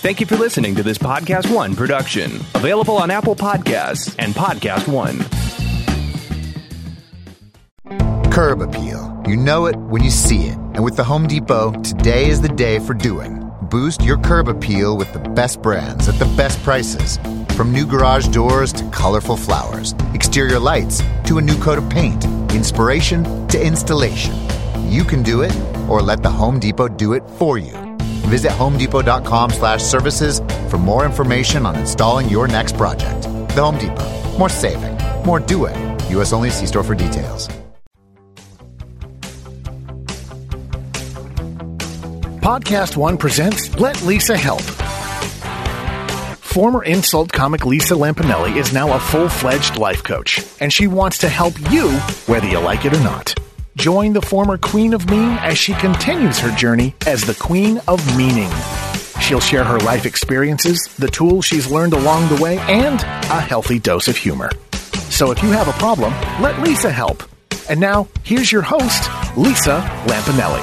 Thank you for listening to this Podcast One production, available on Apple Podcasts and Podcast One. Curb appeal. You know it when you see it. And with the Home Depot, today is the day for doing. Boost your curb appeal with the best brands at the best prices. From new garage doors to colorful flowers, exterior lights to a new coat of paint, inspiration to installation. You can do it, or let the Home Depot do it for you. Visit homedepot.com slash services for more information on installing your next project. The Home Depot. More saving. More doing. U.S. only see store for details. Podcast One presents Let Lisa Help. Former insult comic Lisa Lampanelli is now a full fledged life coach, and she wants to help you whether you like it or not. Join the former Queen of Mean as she continues her journey as the Queen of Meaning. She'll share her life experiences, the tools she's learned along the way, and a healthy dose of humor. So if you have a problem, let Lisa help. And now, here's your host, Lisa Lampanelli.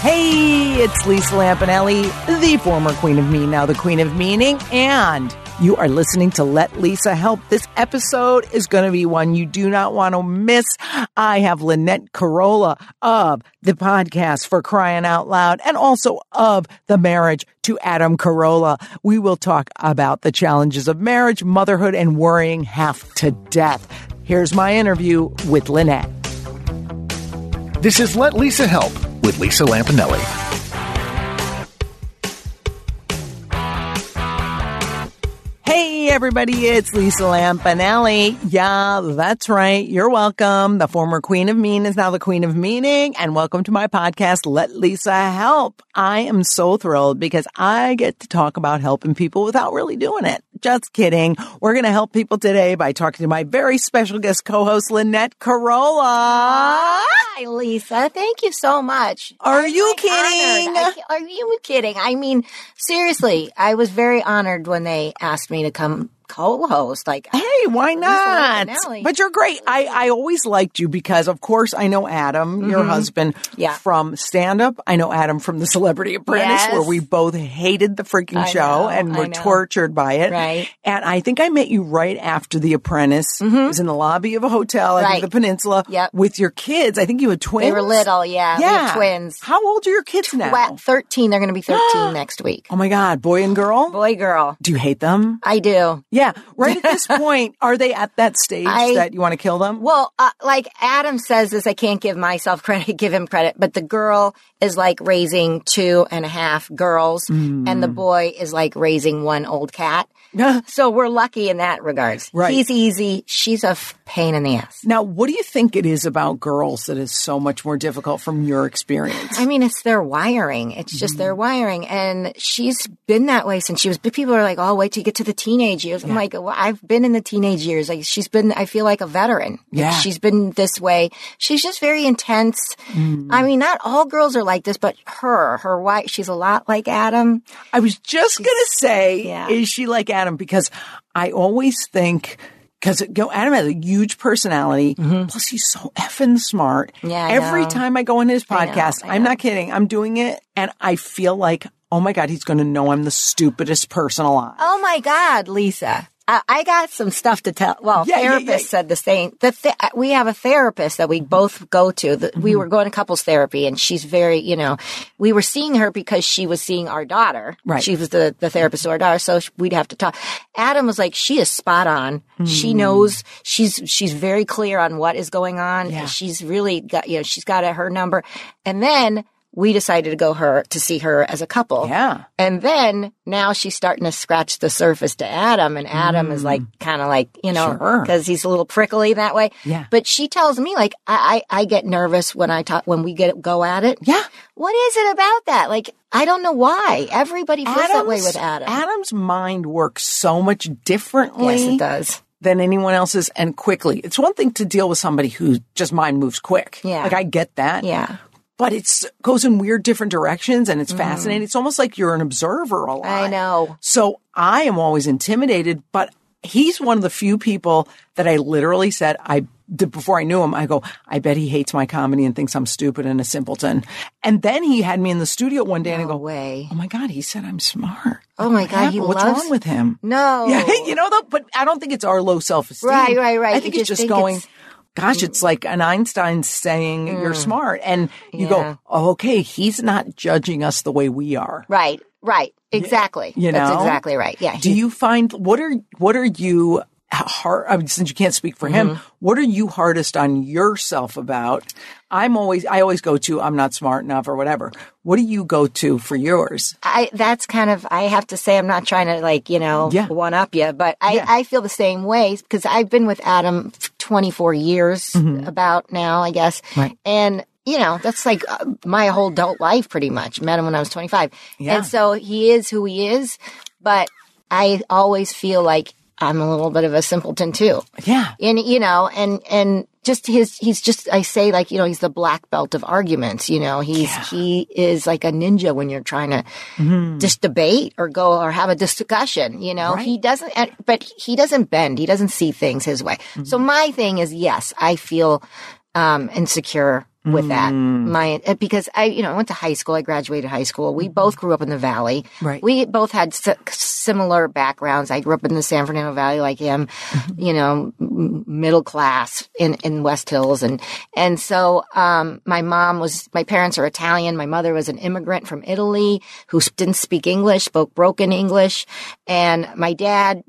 Hey, it's Lisa Lampanelli, the former Queen of Me, now the Queen of Meaning, and you are listening to Let Lisa Help. This episode is going to be one you do not want to miss. I have Lynette Carolla of the podcast for crying out loud and also of the marriage to Adam Carolla. We will talk about the challenges of marriage, motherhood, and worrying half to death. Here's my interview with Lynette. This is Let Lisa Help with Lisa Lampanelli. Everybody, it's Lisa Lampanelli. Yeah, that's right. You're welcome. The former Queen of Mean is now the Queen of Meaning and welcome to my podcast, Let Lisa Help. I am so thrilled because I get to talk about helping people without really doing it. Just kidding. We're going to help people today by talking to my very special guest co-host, Lynette Carolla. Hi, Lisa. Thank you so much. Are I'm you kidding? I- are you kidding? I mean, seriously, I was very honored when they asked me to come co-host. Like, Hey, why not? But you're great. I, I always liked you because, of course, I know Adam, your husband, Mm-hmm. Yeah. from stand up. I know Adam from The Celebrity Apprentice, Yes. where we both hated the freaking I show know, and were tortured by it. Right. And I think I met you right after The Apprentice. It was in the lobby of a hotel, I think Mm-hmm. Right. the Peninsula, Yep. with your kids. I think you had twins. they were little. Yeah. Yeah. twins. How old are your kids now? What, 13. They're going to be 13 next week. Oh my God, boy and girl? Boy, girl. Do you hate them? I do. Yeah. Right at this point, are they at that stage I- that you want to kill them? Well, uh, like Adam says this, I can't give myself credit, give him credit, but the girl is like raising two and a half girls and Mm. the boy is like raising one old cat. So we're lucky in that regards. Right. He's easy. She's a f- pain in the ass. Now, what do you think it is about girls that is so much more difficult from your experience? I mean, it's their wiring. It's just their Mm-hmm. wiring. And she's been that way since she was, people are like, oh, wait till you get to the teenage years. I'm like, well, I've been in the teenage years. Like, she's been, I feel like a veteran. Like, Yeah. she's been this way. She's just very intense. Mm. I mean, not all girls are like this, but her, her wife, she's a lot like Adam. I was just going to say, Yeah. is she like Adam? Because I always think, because you know, Adam has a huge personality. Plus, he's so effing smart. Mm-hmm. Yeah, I Every know. time I go on his I know, podcast, I I'm know. not kidding. I'm doing it, and I feel like, oh my god, he's going to know I'm the stupidest person alive. Oh my God, Lisa. I, I got some stuff to tell. Well, Yeah, yeah, therapist yeah. said the same. The th- we have a therapist that we both go to. The, Mm-hmm. We were going to couples therapy, and she's very, you know, we were seeing her because she was seeing our daughter. Right. She was the the therapist to our daughter, so we'd have to talk. Adam was like, she is spot on. She Mm. knows. She's she's very clear on what is going on. Yeah. She's really got, you know, she's got her number. And then we decided to go her to see her as a couple. Yeah. And then now she's starting to scratch the surface to Adam, and Adam is like kind of like you know Mm. Sure. because he's a little prickly that way. Yeah. But she tells me like I, I I get nervous when I talk when we get go at it. Yeah. What is it about that? Like I don't know why everybody feels that way with Adam. Adam's mind works so much differently. yes, it does. than anyone else's and quickly. It's one thing to deal with somebody who just mind moves quick. Yeah. Like I get that. Yeah. But it's goes in weird different directions and it's fascinating. It's almost like you're an observer a lot. Mm-hmm. I know. So I am always intimidated, but he's one of the few people that I literally said, I before I knew him, I go, I bet he hates my comedy and thinks I'm stupid and a simpleton. And then he had me in the studio one day and I go, way. Oh my God, he said I'm smart. Oh my God, he? What's loves- wrong with him? No. Yeah, you know though, but I don't think it's our low self esteem. Right, right, right. I think You it's just just think going. it's- Gosh, it's like an Einstein saying you're smart, and you Yeah. go, oh, "Okay, he's not judging us the way we are." Right, right. Exactly. you That's know? exactly right. Yeah. Do you find what are what are you hard? I mean, since you can't speak for Mm-hmm. him, what are you hardest on yourself about? I'm always I always go to I'm not smart enough or whatever. What do you go to for yours? I that's kind of I have to say I'm not trying to like you know Yeah. one up you, but I Yeah. I feel the same way because I've been with Adam 24 years about now I guess, Mm-hmm. Right. and you know that's like uh, my whole adult life pretty much. Met him when I was 25, Yeah. and so he is who he is, but I always feel like I'm a little bit of a simpleton too Yeah, and you know and and just his he's just i say like you know he's the black belt of arguments you know he's he is like a ninja when you're trying to mm-hmm. just debate or go or have a discussion you know? He doesn't but he doesn't bend. He doesn't see things his way. So mm-hmm. my thing is yes i feel um insecure with that. My uh, because i you know i went to high school. I graduated high school. We both grew up in the valley. Right. we both had si- similar backgrounds. I grew up in the san fernando valley like him you know middle class in in west hills. And and so um my mom was my parents are italian. My mother was an immigrant from italy who didn't speak english spoke broken english. And my dad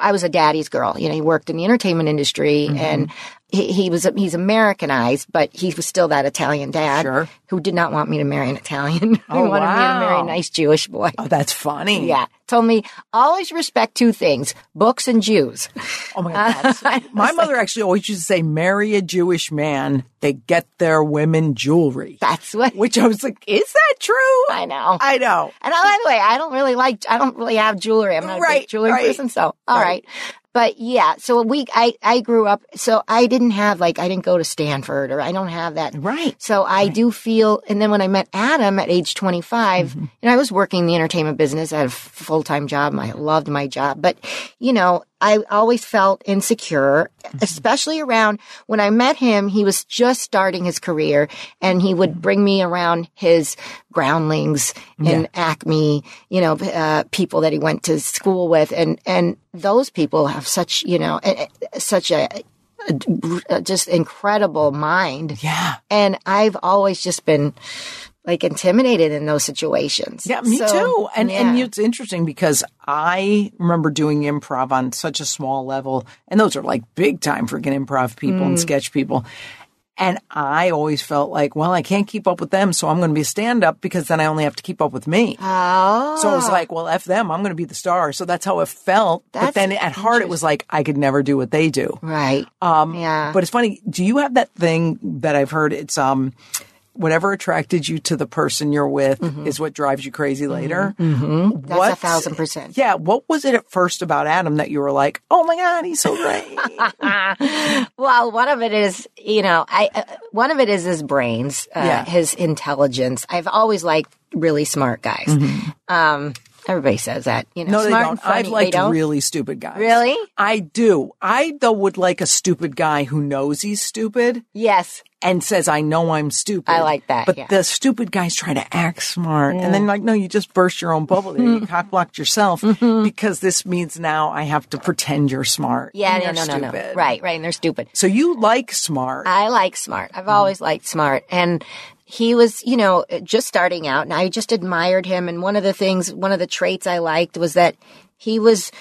I was a daddy's girl. You know, he worked in the entertainment industry Mm-hmm. and he, he was, he's Americanized, but he was still that Italian dad Sure. who did not want me to marry an Italian. Oh, he Oh, wanted me to marry a nice Jewish boy. oh, that's funny. Yeah. Told me always respect two things, books and Jews. Oh my God. my mother actually always used to say, marry a Jewish man, they get their women jewelry. That's what Which I was like, is that true? I know. I know. And oh, by the way, I don't really like, I don't really have jewelry. I'm not a Right, big jewelry right. person. So, all Right. right. But yeah, so we, I, I grew up, so I didn't have like, I didn't go to Stanford or I don't have that. Right. So I do feel, and then when I met Adam at age 25, Mm-hmm. you know, I was working in the entertainment business. I had a full time job. I loved my job, but you know, I always felt insecure, Mm-hmm. especially around when I met him. He was just starting his career and he Mm-hmm. would bring me around his groundlings and Acme, you know, uh, people that he went to school with. And, and those people have such, you know, such a, a just incredible mind. Yeah. And I've always just been like intimidated in those situations. Yeah, me So, too. And and it's interesting because I remember doing improv on such a small level, and those are like big time freaking improv people Mm. and sketch people. And I always felt like, well, I can't keep up with them, so I'm going to be a stand up because then I only have to keep up with me. oh, So it was like, well, F them, I'm going to be the star. So that's how it felt. but then at heart, it was like, I could never do what they do. right. Um, Yeah. But it's funny. Do you have that thing that I've heard? It's um, whatever attracted you to the person you're with is what drives you crazy later. Mm-hmm. That's a thousand percent. Yeah. What was it at first about Adam that you were like, oh my god, he's so great? Well, one of it is, you know, I uh, one of it is his brains, uh, Yeah. his intelligence. I've always liked really smart guys. Um, everybody says that, you know, Mm-hmm. no, they don't. funny. Liked don't? really stupid guys. Really? I do. I though would like a stupid guy who knows he's stupid. Yes. and says, I know I'm stupid. I like that, But yeah. the stupid guys try to act smart. And then, like, no, you just burst your own bubble there. You cock blocked yourself because this means now I have to pretend you're smart. Yeah, no, no, no, no. Right, right. And they're stupid. So you like smart. I like smart. Mm. I've always liked smart. And he was, you know, just starting out and I just admired him. And one of the things, one of the traits I liked was that he was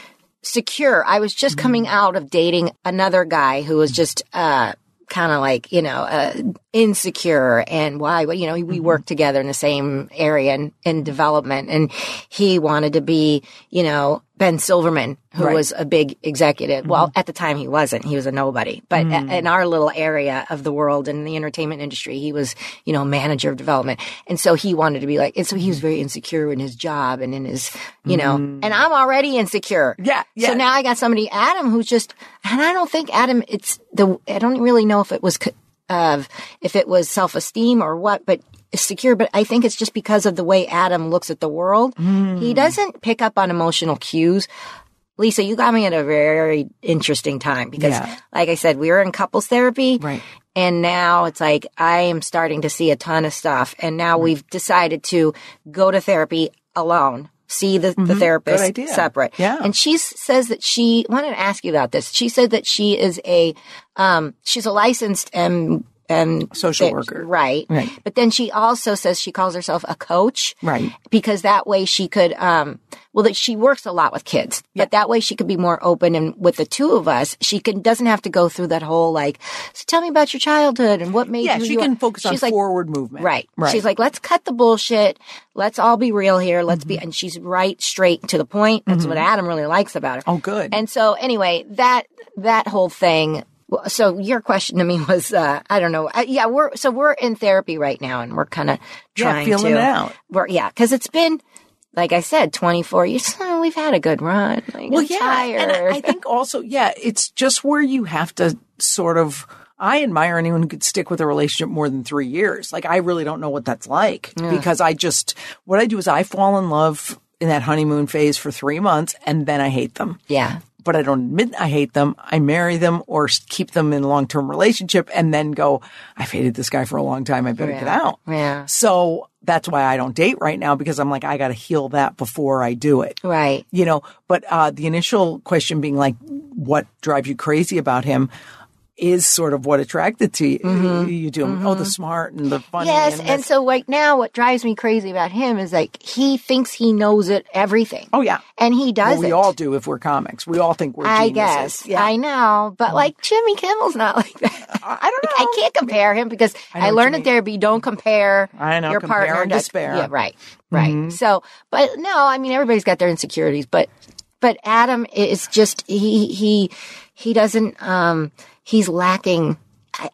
secure. I was just coming Mm. out of dating another guy who was just, uh, kind of like, you know, uh, insecure and why, well, you know, Mm-hmm. we worked together in the same area in, in development and he wanted to be, you know, Ben Silverman, who Right. was a big executive. Well, mm-hmm. at the time he wasn't. He was a nobody. But a- mm. in our little area of the world in the entertainment industry, he was, you know, manager of development. And so he wanted to be like, and so he was very insecure in his job and in his, you know, mm. and I'm already insecure. Yeah, yeah. So now I got somebody, Adam, who's just, and I don't think Adam, it's the, I don't really know if it was, of, if it was self esteem or what, but secure, but I think it's just because of the way Adam looks at the world. He doesn't pick up on emotional cues Lisa, you got me at a very interesting time because, Yeah. like I said, we were in couples therapy. Right. And now it's like I am starting to see a ton of stuff. And now we've decided to go to therapy alone, see the, the therapist Mm-hmm. separate. Yeah. And she says that she wanted to ask you about this. She said that she is a, um, she's a licensed and, and Social that- worker. Right. Right. But then she also says she calls herself a coach Right. because that way she could um well that she works a lot with kids but that way she could be more open and with the two of us she can doesn't have to go through that whole like so tell me about your childhood and what made Yeah, you she you can are." focus on She's like, forward movement. right Right. she's like let's cut the bullshit let's all be real here let's Mm-hmm. be and she's right straight to the point that's what adam really likes about her Oh, good. and so anyway that that whole thing well, so your question to me was uh, i don't know uh, yeah we're so we're in therapy right now and we're kind of Yeah, trying feeling to it out. we're, yeah, because it's been, like I said, 24 years. Oh, we've had a good run. Like, well, I'm yeah, tired. and I, I think also, yeah, it's just where you have to sort of. I admire anyone who could stick with a relationship more than three years. Like, I really don't know what that's like because I just what I do is I fall in love in that honeymoon phase for three months and then I hate them. yeah. But I don't admit I hate them. I marry them or keep them in a long term relationship and then go, I've hated this guy for a long time. I better get out. Yeah. So that's why I don't date right now because I'm like, I got to heal that before I do it. Right. You know, but uh, the initial question being like, what drives you crazy about him? Is sort of what attracted to you, you to him. Oh, the smart and the funny. Mm-hmm. Yes. and, And so right now, what drives me crazy about him is like he thinks he knows it everything. oh yeah, And he doesn't. we all do if we're comics. We all think we're. I geniuses. guess. Yeah. I know. But like Jimmy Kimmel's not like that. I don't know. I can't compare him because know I, learned in therapy don't compare I know, your compare partner and despair. Yeah, right. Right. So, but no, I mean everybody's got their insecurities, but but Adam is just he he he doesn't um he's lacking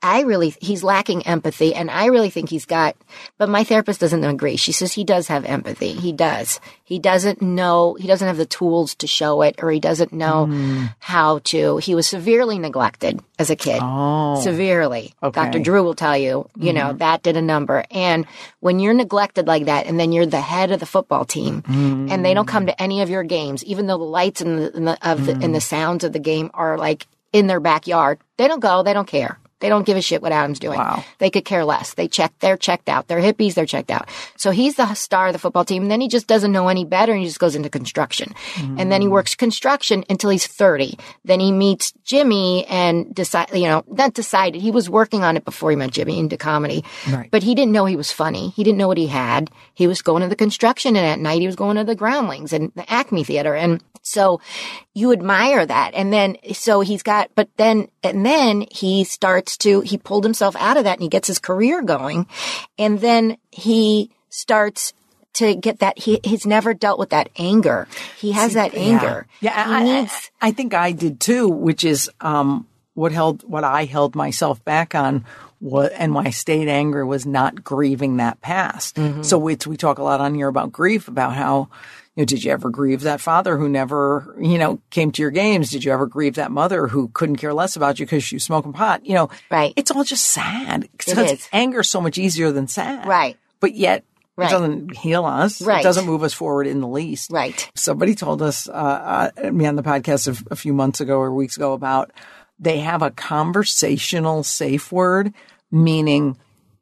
I, really he's lacking empathy and I really think he's got but my therapist doesn't agree. She says he does have empathy. He does. He doesn't know he doesn't have the tools to show it or he doesn't know Hmm. how to. He was severely neglected as a kid. Oh. Severely. Okay. Mm-hmm. Dr. Drew will tell you, you know, that did a number. And when you're neglected like that and then you're the head of the football team and they don't come to any of your games, even though the lights and the, and the, of the, and the sounds of the game are like in their backyard, they don't go, they don't care. They don't give a shit what Adam's doing. Wow. They could care less. They check, they're checked out. They're hippies, they're checked out. So he's the star of the football team. And then he just doesn't know any better and he just goes into construction. Mm. And then he works construction until he's 30. Then he meets Jimmy and decide, you know, not decided. He was working on it before he met Jimmy into comedy. Right. But he didn't know he was funny. He didn't know what he had. He was going to the construction and at night he was going to the groundlings and the Acme Theater. And so you admire that. And then, so he's got, but then, and then he starts to, he pulled himself out of that and he gets his career going. And then he starts to get that, he, he's never dealt with that anger. He has that anger. Yeah, I, I- needs, I, think I did too, which is um, what held what I held myself back on. What and why I stayed angry was not grieving that past. Mm-hmm. So it's we talk a lot on here about grief, about how you know, did you ever grieve that father who never you know came to your games? Did you ever grieve that mother who couldn't care less about you because she was smoking pot? You know, Right. It's all just sad. It It's- is. Anger's so much easier than sad, Right. But yet. Right. It doesn't heal us. Right. It doesn't move us forward in the least. right. Somebody told us, uh, uh, me on the podcast a, a few months ago or weeks ago about they have a conversational safe word, meaning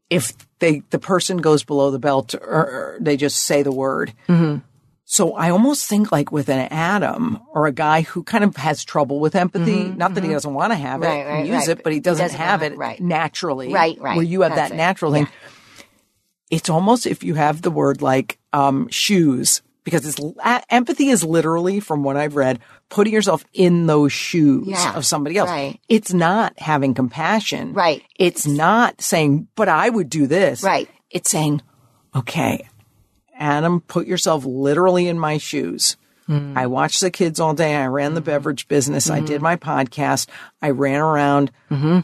if they the person goes below the belt, or, or they just say the word. Mm-hmm. So I almost think like with an Adam or a guy who kind of has trouble with empathy, not that he doesn't want to have it Mm-hmm. Right, use right. it, but he doesn't, Doesn't have it right. naturally. Right, right. Where you have That's that it. natural thing it's almost if you have the word like um, shoes because it's uh, empathy is literally from what i've read putting yourself in those shoes Yeah, of somebody else right. it's not having compassion Right. it's not saying but i would do this Right. it's saying okay adam put yourself literally in my shoes Hmm. I watched the kids all day. I ran the beverage business. I did my podcast. I ran around. Mm-hmm.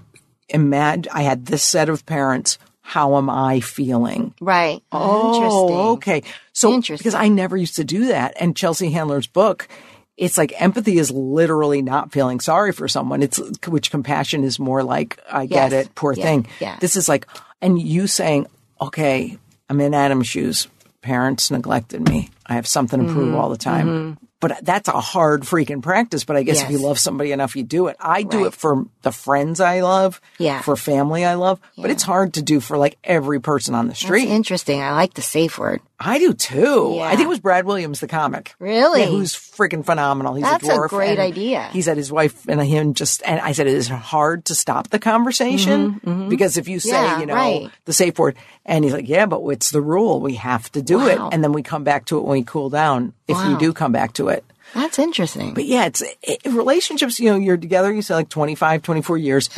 Imagine I had this set of parents. How am I feeling? Right. Oh, Interesting. okay. So Interesting. because I never used to do that, and Chelsea Handler's book, it's like empathy is literally not feeling sorry for someone. It's which compassion is more like I get it, poor Yeah. thing. Yeah. This is like, and you saying, okay, I'm in Adam's shoes. Parents neglected me. I have something to prove Mm-hmm. all the time. But that's a hard freaking practice. But I guess if you love somebody enough, you do it. I do Right. it for the friends I love, Yeah. for family I love, but it's hard to do for like every person on the That's street. interesting. I like the safe word. I do too. Yeah. I think it was Brad Williams, the comic. Really? Yeah, who's freaking phenomenal. He's That's a a great idea. He said his wife and him just, and I said it is hard to stop the conversation because if you say, Mm-hmm, Yeah, you know, right. the safe word, and he's like, yeah, but it's the rule. We have to do it. And then we come back to it when we cool down, if we Wow. do come back to it. That's interesting. But yeah, it's it, relationships, you know, you're together, you say like 25, 24 years.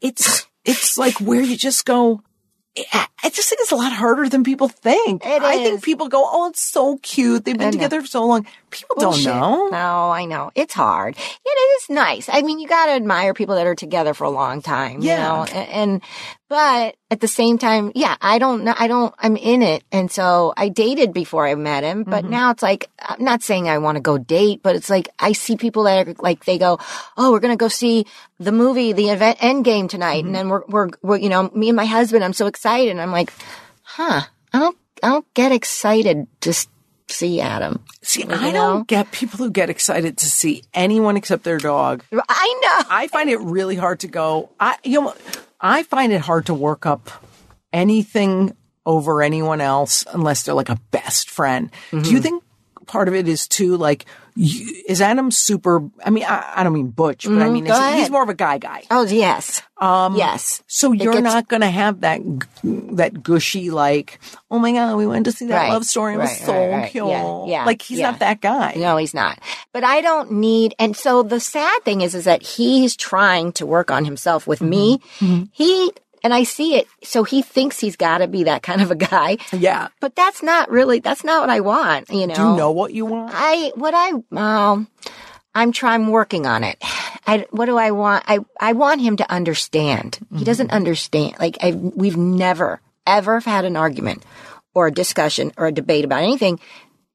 it's, it's like where you just go, I just think it's a lot harder than people think. It I is. think people go, oh, it's so cute. They've been together for so long. People Bullshit. don't know. No, I know. It's hard. It is nice. I mean, you got to admire people that are together for a long time, Yeah. you know, and, and, but at the same time, yeah, I don't know. I don't, I'm in it. And so I dated before I met him, but Mm-hmm. now it's like, I'm not saying I want to go date, but it's like, I see people that are like, they go, Oh, we're going to go see the movie, the event Endgame tonight. Mm-hmm. And then we're, we're, we're, you know, me and my husband, I'm so excited. And I'm like, huh, I don't, I don't get excited s- see Adam. See, I know? don't get people who get excited to see anyone except their dog. I know. I find it really hard to go. I you know, I find it hard to work up anything over anyone else unless they're like a best friend. Do Mm-hmm. you think part of it is too like is Adam super? I mean, I, I don't mean butch, but I mean Mm-hmm. go is, he's more of a guy guy. Oh yes, um, yes. So you're gets- not going to have that g- that gushy like, oh my god, we went to see that Right, love story. It was right, so right, right. cute. Yeah, yeah, like he's yeah. not that guy. No, he's not. But I don't need. And so the sad thing is, is that he's trying to work on himself with me. Mm-hmm. He and I see it. So he thinks he's got to be that kind of a guy. Yeah. But that's not really. That's not what I want. You know. Do you know what you want? I what I um I'm trying I'm working on it. I what do I want? I I want him to understand. He doesn't understand. Like I we've never ever had an argument or a discussion or a debate about anything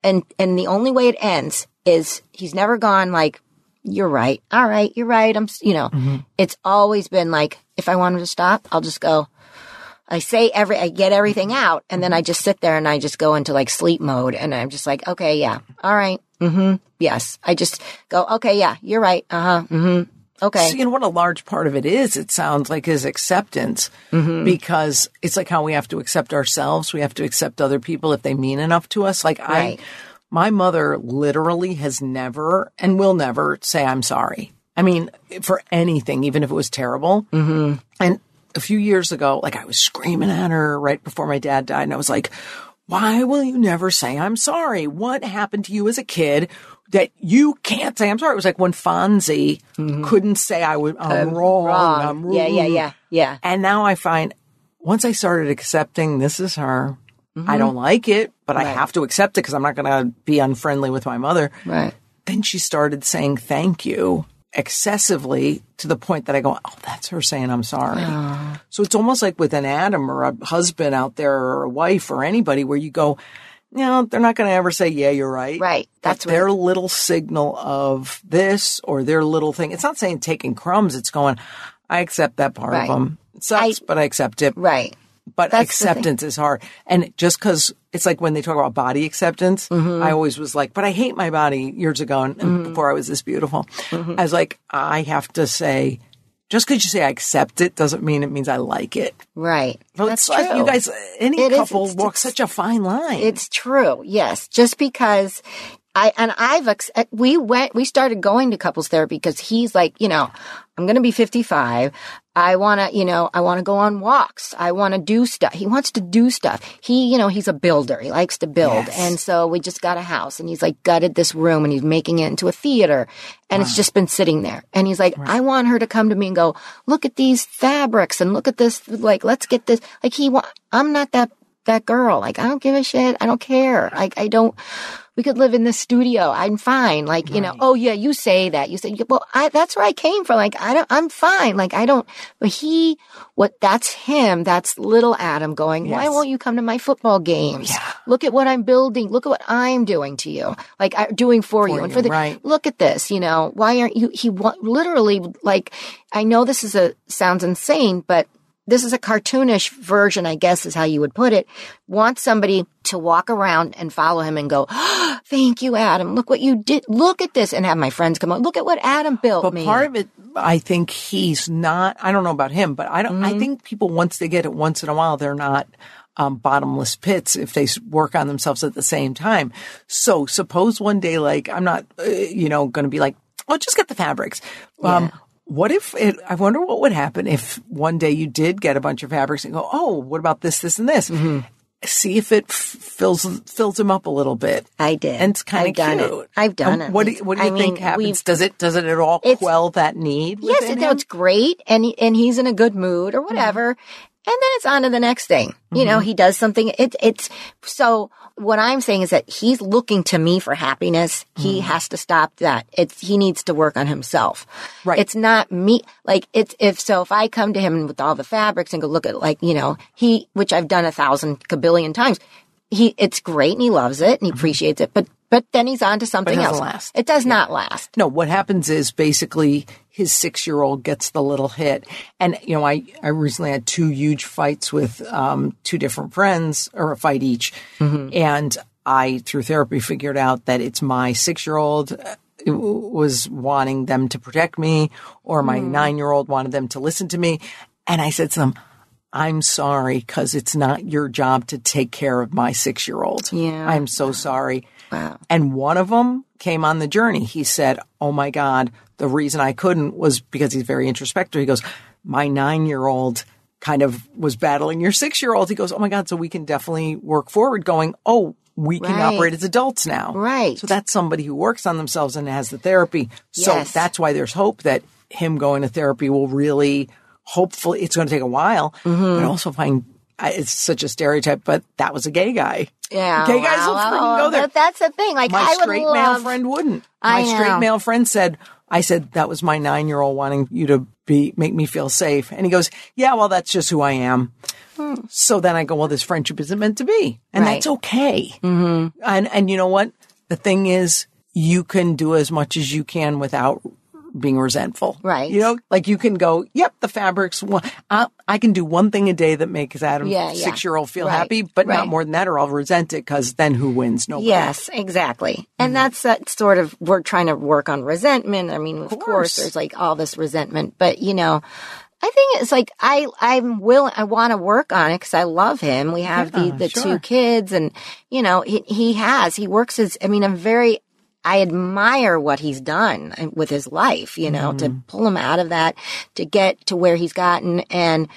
and and the only way it ends is he's never gone like you're right. All right, you're right. I'm you know. It's always been like if I want him to stop, I'll just go I say every, I get everything out and then I just sit there and I just go into like sleep mode and I'm just like, okay, yeah. All right. Mm-hmm. Yes. I just go, okay, yeah, you're right. Uh huh. Mm-hmm. Okay. You know what a large part of it is, it sounds like is acceptance because it's like how we have to accept ourselves. We have to accept other people if they mean enough to us. Like Right. I, my mother literally has never and will never say, I'm sorry. I mean, for anything, even if it was terrible. Mm-hmm. And a few years ago, like I was screaming at her right before my dad died. And I was like, why will you never say I'm sorry? What happened to you as a kid that you can't say I'm sorry? It was like when Fonzie couldn't say I was, I'm wrong. Wrong. I'm yeah, yeah, yeah, yeah. And now I find once I started accepting this is her, Mm-hmm. I don't like it, but I have to accept it because I'm not going to be unfriendly with my mother. Right. Then she started saying thank you excessively to the point that I go, oh, that's her saying I'm sorry. So it's almost like with an Adam or a husband out there or a wife or anybody where you go, no, they're not going to ever say, yeah, you're right. Right. That's their little signal of this or their little thing. It's not saying taking crumbs. It's going, I accept that part Right. of them. It sucks, I- but I accept it. Right. But That's acceptance is hard. And just because it's like when they talk about body acceptance, Mm-hmm. I always was like, but I hate my body years ago and, and before I was this beautiful. Mm-hmm. I was like, I have to say, just because you say I accept it doesn't mean it means I like it. Right. But That's true. you guys, any It couple It's- walk such a fine line. It's true. Yes. Just because I, and I've, we went, we started going to couples therapy because he's like, you know, I'm going to be 55. I want to, you know, I want to go on walks. I want to do stuff. He wants to do stuff. He, you know, he's a builder. He likes to build. Yes. And so we just got a house and he's like gutted this room and he's making it into a theater and it's just been sitting there. And he's like, I want her to come to me and go, look at these fabrics and look at this. Like, let's get this. Like he, wa- I'm not that that girl. Like, I don't give a shit. I don't care. Like, I don't, we could live in the studio. I'm fine. Like, you know, oh yeah, you say that. You say, well, I, that's where I came from. Like, I don't, I'm fine. Like, I don't, but he, what, that's him. That's little Adam going, why won't you come to my football games? Yeah. Look at what I'm building. Look at what I'm doing to you. Like, I, doing for, you. And for the, right. look at this, you know, why aren't you, he wa- literally, like, I know this is a, sounds insane, but this is a cartoonish version, I guess is how you would put it, wants somebody to walk around and follow him and go, oh, thank you, Adam. Look what you did. Look at this. And have my friends come up. Look at what Adam built But me. part of it, I think he's not. I don't know about him, but I don't. Mm-hmm. I think people once they get it once in a while, they're not um, bottomless pits if they work on themselves at the same time. So suppose one day, like I'm not, uh, you know, going to be like, oh, just get the fabrics. Um, what if it, I wonder what would happen if one day you did get a bunch of fabrics and go, oh, what about this, this, and this? Mm-hmm. See if it f- fills fills him up a little bit. I did. and it's kind of cute. it. I've done Um, it. What do you, what do you I think mean, happens? Does it does it at all quell that need? Yes, it, him? it's great, and he, and he's in a good mood or whatever, and then it's on to the next thing. You know, he does something. It, it's so. What I'm saying is that he's looking to me for happiness. He mm-hmm. has to stop that. It's he needs to work on himself. Right. It's not me. Like it's if so. If I come to him with all the fabrics and go look at like you know he, which I've done a thousand kabillion times. He, it's great and he loves it and he mm-hmm. appreciates it, but but then he's on to something else. last. It does not last. No, what happens is basically his six year old gets the little hit. And, you know, I, I recently had two huge fights with um, two different friends, or a fight each. Mm-hmm. And I, through therapy, figured out that it's my six year old uh, was wanting them to protect me, or my mm. nine year old wanted them to listen to me. And I said to them, I'm sorry because it's not your job to take care of my six year old. Yeah. I'm so sorry. Wow. And one of them came on the journey. He said, Oh my God, the reason I couldn't was because he's very introspective. He goes, My nine year old kind of was battling your six year old. He goes, Oh my God, so we can definitely work forward going, Oh, we can Right. operate as adults now. Right. So that's somebody who works on themselves and has the therapy. So Yes. that's why there's hope that him going to therapy will really, hopefully, it's going to take a while, Mm-hmm. but also find. I- It's such a stereotype, but that was a gay guy. Yeah, gay guys wow, will freaking wow, go there But that's the thing. Like my I straight male love. friend wouldn't. My straight male friend said, I said, that was my nine year old wanting you to be, make me feel safe. And he goes, yeah, well, that's just who I am. So then I go, well, this friendship isn't meant to be. And Right. that's okay. Mm-hmm. And, and you know what? The thing is, you can do as much as you can without being resentful. Right. You know, like you can go, yep, the fabrics, one- I, I can do one thing a day that makes Adam Yeah, yeah. six year old feel Right, happy, but not more than that or I'll resent it because then who wins? Nobody. Yes, exactly. And mm-hmm. that's that sort of, we're trying to work on resentment. I mean, of, course. course. there's like all this resentment, but you know, I think it's like, I, I'm willing, I want to work on it because I love him. We have the, the two kids and, you know, he, he has, he works his, I mean, I'm very, I admire what he's done with his life, you know, to mm-hmm. pull him out of that, to get to where he's gotten. And,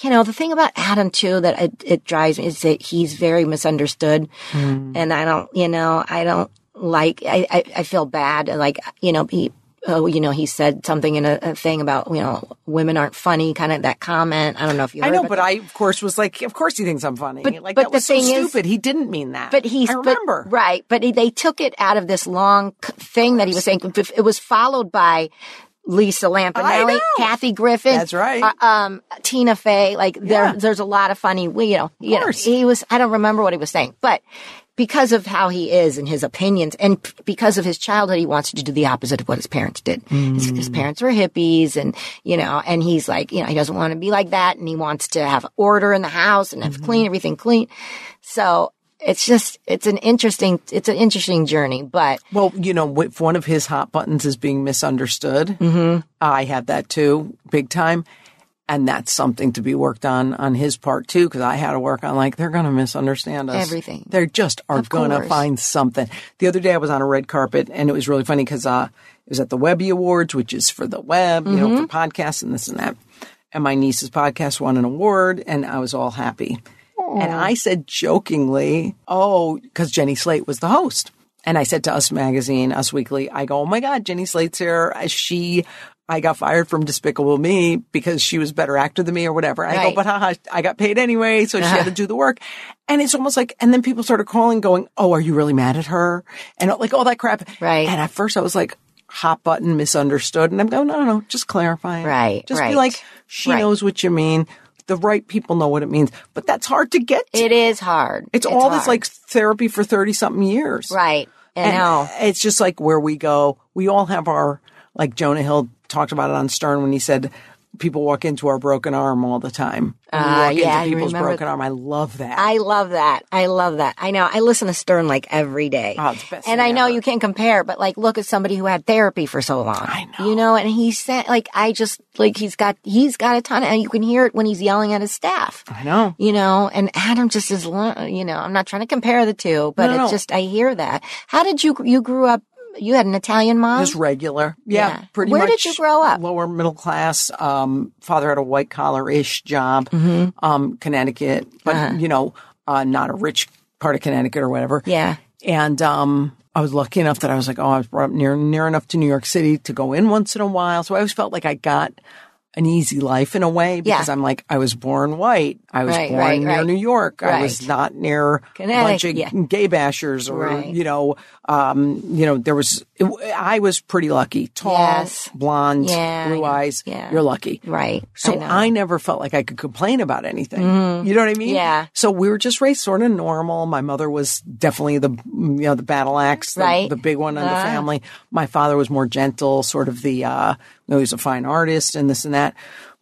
you know, the thing about Adam too that it, it drives me is that he's very misunderstood. Mm. And I don't, you know, I don't like, I, I, I feel bad. Like, you know, he, oh, you know, he said something in a, a thing about, you know, women aren't funny, kind of that comment. I don't know if you I know, but that. I, of course, was like, of course he thinks I'm funny. But- like, but that the was so thing is- stupid. he didn't mean that. But he's I but- remember. right, but he, they took it out of this long thing that he was saying. It was followed by Lisa Lampanelli. Kathy Griffin, That's right. uh, um, Tina Fey. Like there, Yeah. there's a lot of funny. You know, you know, he was. I don't remember what he was saying, but because of how he is and his opinions, and p- because of his childhood, he wants to do the opposite of what his parents did. His, his Mm. parents were hippies, and you know, and he's like, you know, he doesn't want to be like that, and he wants to have order in the house and have Mm-hmm. clean everything clean. So it's just it's an interesting it's an interesting journey, but Well, you know, if one of his hot buttons is being misunderstood, mm-hmm. I had that too, big time. And that's something to be worked on on his part too, because I had to work on like they're going to misunderstand us. Everything. They just are going to find something. The other day I was on a red carpet, and it was really funny because uh, it was at the Webby Awards, which is for the web, you know, for podcasts and this and that. And my niece's podcast won an award, and I was all happy. And I said jokingly, "Oh, because Jenny Slate was the host." And I said to Us Magazine, Us Weekly, I go, "Oh my God, Jenny Slate's here. She." I got fired from Despicable Me because she was a better actor than me or whatever. I go, but haha, I got paid anyway, so she had to uh-huh. do the work. And it's almost like, and then people started calling, going, "Oh, are you really mad at her?" And like all that crap. Right. And at first, I was like, "Hot button, misunderstood." And I'm going, "No, no, no, just clarifying. Right, Just right. be like, she Right. knows what you mean. The right people know what it means, but that's hard to get. To. it is hard. It's, all this like therapy for thirty something years. right. I And know. It's just like where we go. We all have our, like Jonah Hill talked about it on Stern when he said, people walk into our broken arm all the time. Uh, walk yeah, I into people's remember broken arm. I love that. I love that. I love that. I know. I listen to Stern like every day. Oh, it's best and I know ever. you can't compare, but like look at somebody who had therapy for so long. I know. You know, and he said like I just like he's got he's got a ton of, and you can hear it when he's yelling at his staff. I know. You know, and Adam just is, you know, I'm not trying to compare the two, but No, no, it's no. just, I hear that. How did you, you grew up, you had an Italian mom? Just regular. Yeah, Yeah. pretty Where much. did you grow up? Lower middle class. Um, father had a white collar ish job. Mm-hmm. Um, Connecticut, but you know, uh, not a rich part of Connecticut or whatever. Uh-huh. yeah. And um, I was lucky enough that I was like, oh, I was brought up near near enough to New York City to go in once in a while. So I always felt like I got an easy life in a way because Yeah. I'm like I was born white. I was Right, born right, near right. New York. I was not near a bunch of yeah. gay bashers or you know, um, you know, there was. It, I was pretty lucky. Tall, Yes. blonde, Yeah, blue eyes. Yeah. You're lucky. Right. So I. I, never felt like I could complain about anything. You know what I mean? Yeah. So we were just raised sort of normal. My mother was definitely the you know the battle axe, the, the big one in the Ah. family. My father was more gentle, sort of the uh, know, he's a fine artist and this and that.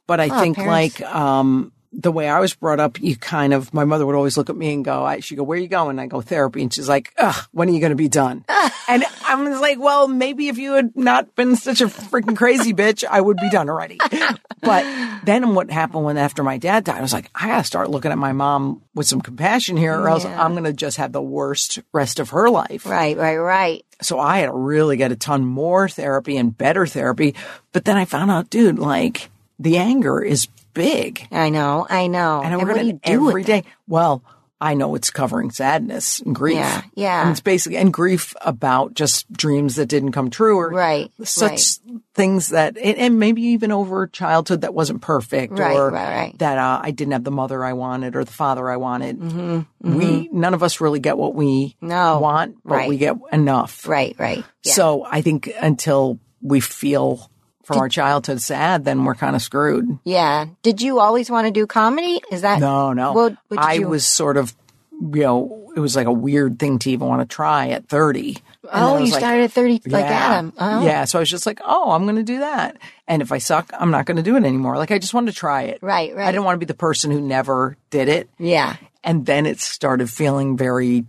But I think Oh, parents. like um, the way I was brought up, you kind of my mother would always look at me and go, I, she go, where are you going? I go therapy, and she's like, Ugh, when are you going to be done? and I'm like, well, maybe if you had not been such a freaking crazy bitch, I would be done already. but then what happened when after my dad died, I was like, I got to start looking at my mom with some compassion here, or else I'm going to just have the worst rest of her life. Right, right, right. So I had to really get a ton more therapy and better therapy. But then I found out, dude, like the anger is big. I know, I know. And, we're what do going you to do with every day. Well, I know it's covering sadness and grief. Yeah, yeah. And it's basically, and grief about just dreams that didn't come true or Right, such things that, and, maybe even over childhood that wasn't perfect Right, or right, right. that uh, I didn't have the mother I wanted or the father I wanted. Mm-hmm, We, none of us really get what we No, want, but right. we get enough. Right, right. Yeah. So I think until we feel from our childhood sad, then we're kind of screwed. yeah. Did you always want to do comedy? Is that No, no. Well, did I you, was sort of, you know, it was like a weird thing to even want to try at 30. And Oh, you like, started at thirty, like. Adam. Oh. Yeah. So I was just like, oh, I'm going to do that. And if I suck, I'm not going to do it anymore. Like I just wanted to try it. Right, right. I didn't want to be the person who never did it. Yeah. And then it started feeling very,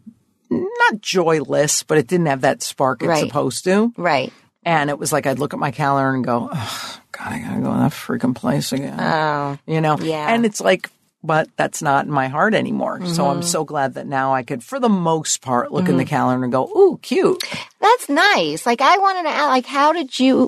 not joyless, but it didn't have that spark it's Right. supposed to. Right. And it was like I'd look at my calendar and go, oh, God, I gotta go to that freaking place again. Oh. you know? Yeah. And it's like, but that's not in my heart anymore. So Mm-hmm. I'm so glad that now I could, for the most part, look in the calendar and go, ooh, cute. That's nice. Like I wanted to ask, like, how did you?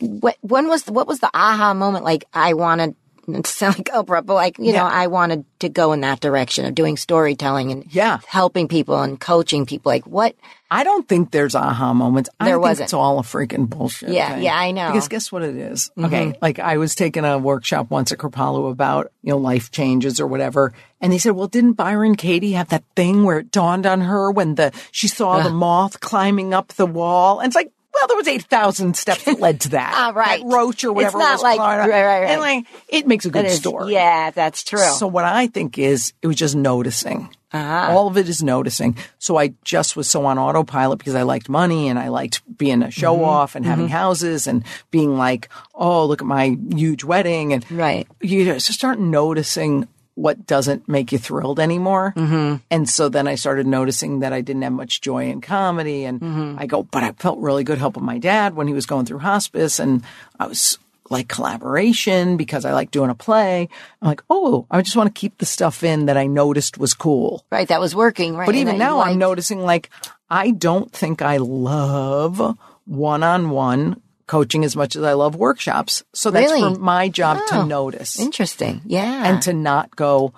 What, when was what was the aha moment? Like I wanted not to sound like Oprah, but like you know, I wanted to go in that direction of doing storytelling and Yeah. helping people and coaching people. Like what? I don't think there's aha moments. I There wasn't. It's all a freaking bullshit. Yeah, thing. yeah, I know. Mm-hmm. Because guess what it is? Okay, like I was taking a workshop once at Kripalu about you know life changes or whatever, and they said, "Well, didn't Byron Katie have that thing where it dawned on her when the she saw the moth climbing up the wall?" And it's like. Well, there was eight thousand steps that led to that. Ah, right. That roach or It's whatever. not was like- right, right, right. And like, it makes a good is- story. Yeah, that's true. So what I think is it was just noticing. Uh-huh. All of it is noticing. So I just was so on autopilot because I liked money and I liked being a show Mm-hmm. off and having houses and being like, oh, look at my huge wedding. And Right. you just start noticing what doesn't make you thrilled anymore. Mm-hmm. And so then I started noticing that I didn't have much joy in comedy. And Mm-hmm. I go, but I felt really good helping my dad when he was going through hospice. And I was like collaboration because I like doing a play. I'm like, oh, I just want to keep the stuff in that I noticed was cool. right, that was working. Right, But even now, I'm noticing like I don't think I love one on one coaching as much as I love workshops. So that's Really? for my job Oh. to notice Interesting. Yeah. and to not go,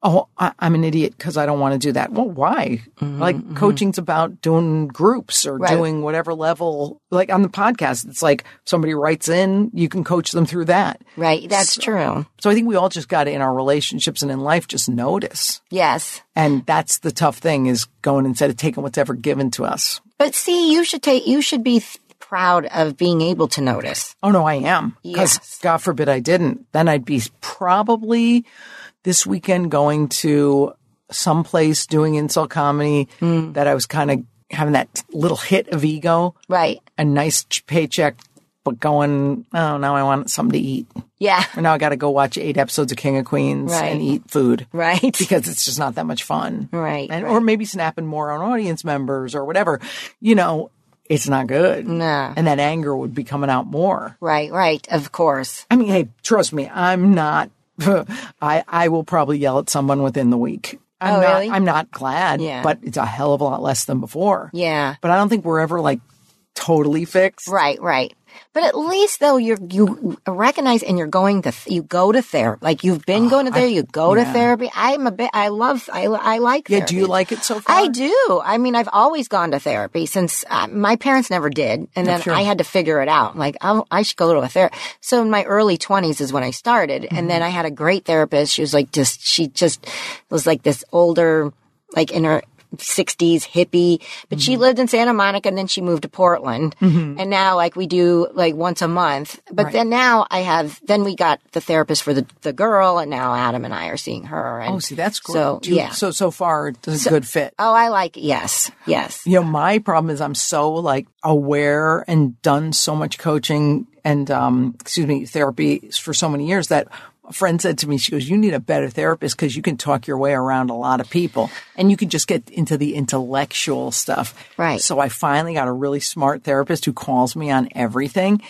oh, I, I'm an idiot because I don't want to do that. Well, why? like coaching's about doing groups or Mm-hmm, Right. doing whatever level. Like on the podcast, it's like somebody writes in, you can coach them through that. right. That's true. So I think we all just got to, in our relationships and in life, just notice. Yes. And that's the tough thing is going instead of taking what's ever given to us. But see, you should take. You should be th- proud of being able to notice. Oh no, I am. Because Yes. God forbid I didn't. Then I'd be probably this weekend going to some place doing insult comedy Hmm. that I was kind of having that little hit of ego, Right. a nice ch- paycheck, but going, oh, now I want something to eat. Yeah. Or now I got to go watch eight episodes of King of Queens Right. and eat food. Right. Because it's just not that much fun. Right, And, right. Or maybe snapping more on audience members or whatever. You know, it's not good. Nah. And that anger would be coming out more. Right, right. Of course. I mean, hey, trust me, I'm not, I, I will probably yell at someone within the week. I'm Oh, not, really? I'm not glad, Yeah. but it's a hell of a lot less than before. Yeah. But I don't think we're ever like totally fixed. Right, right. But at least though you're you recognize and you're going to you go to therapy. Like you've been going to therapy, you go to Oh, therapy. I'm a bit I love I I like Yeah. Do you like it so far? I do. I mean, I've always gone to therapy since uh, my parents never did, and then sure. I had to figure it out. Like, i I should go to a therapist. So in my early twenties is when I started, and Mm-hmm. then I had a great therapist. She was like, just she just was like this older, like in her. 60s hippie, but she Mm-hmm. lived in Santa Monica and then she moved to Portland. And now like we do like once a month. But Right. then now I have, then we got the therapist for the, the girl and now Adam and I are seeing her. And Oh, see, that's great. So, you- yeah. So, so far, it's a good fit. Oh, I like, yes, yes. You know, my problem is I'm so like aware and done so much coaching and, um, excuse me, therapy for so many years that a friend said to me, she goes, you need a better therapist because you can talk your way around a lot of people and you can just get into the intellectual stuff. Right. So I finally got a really smart therapist who calls me on everything.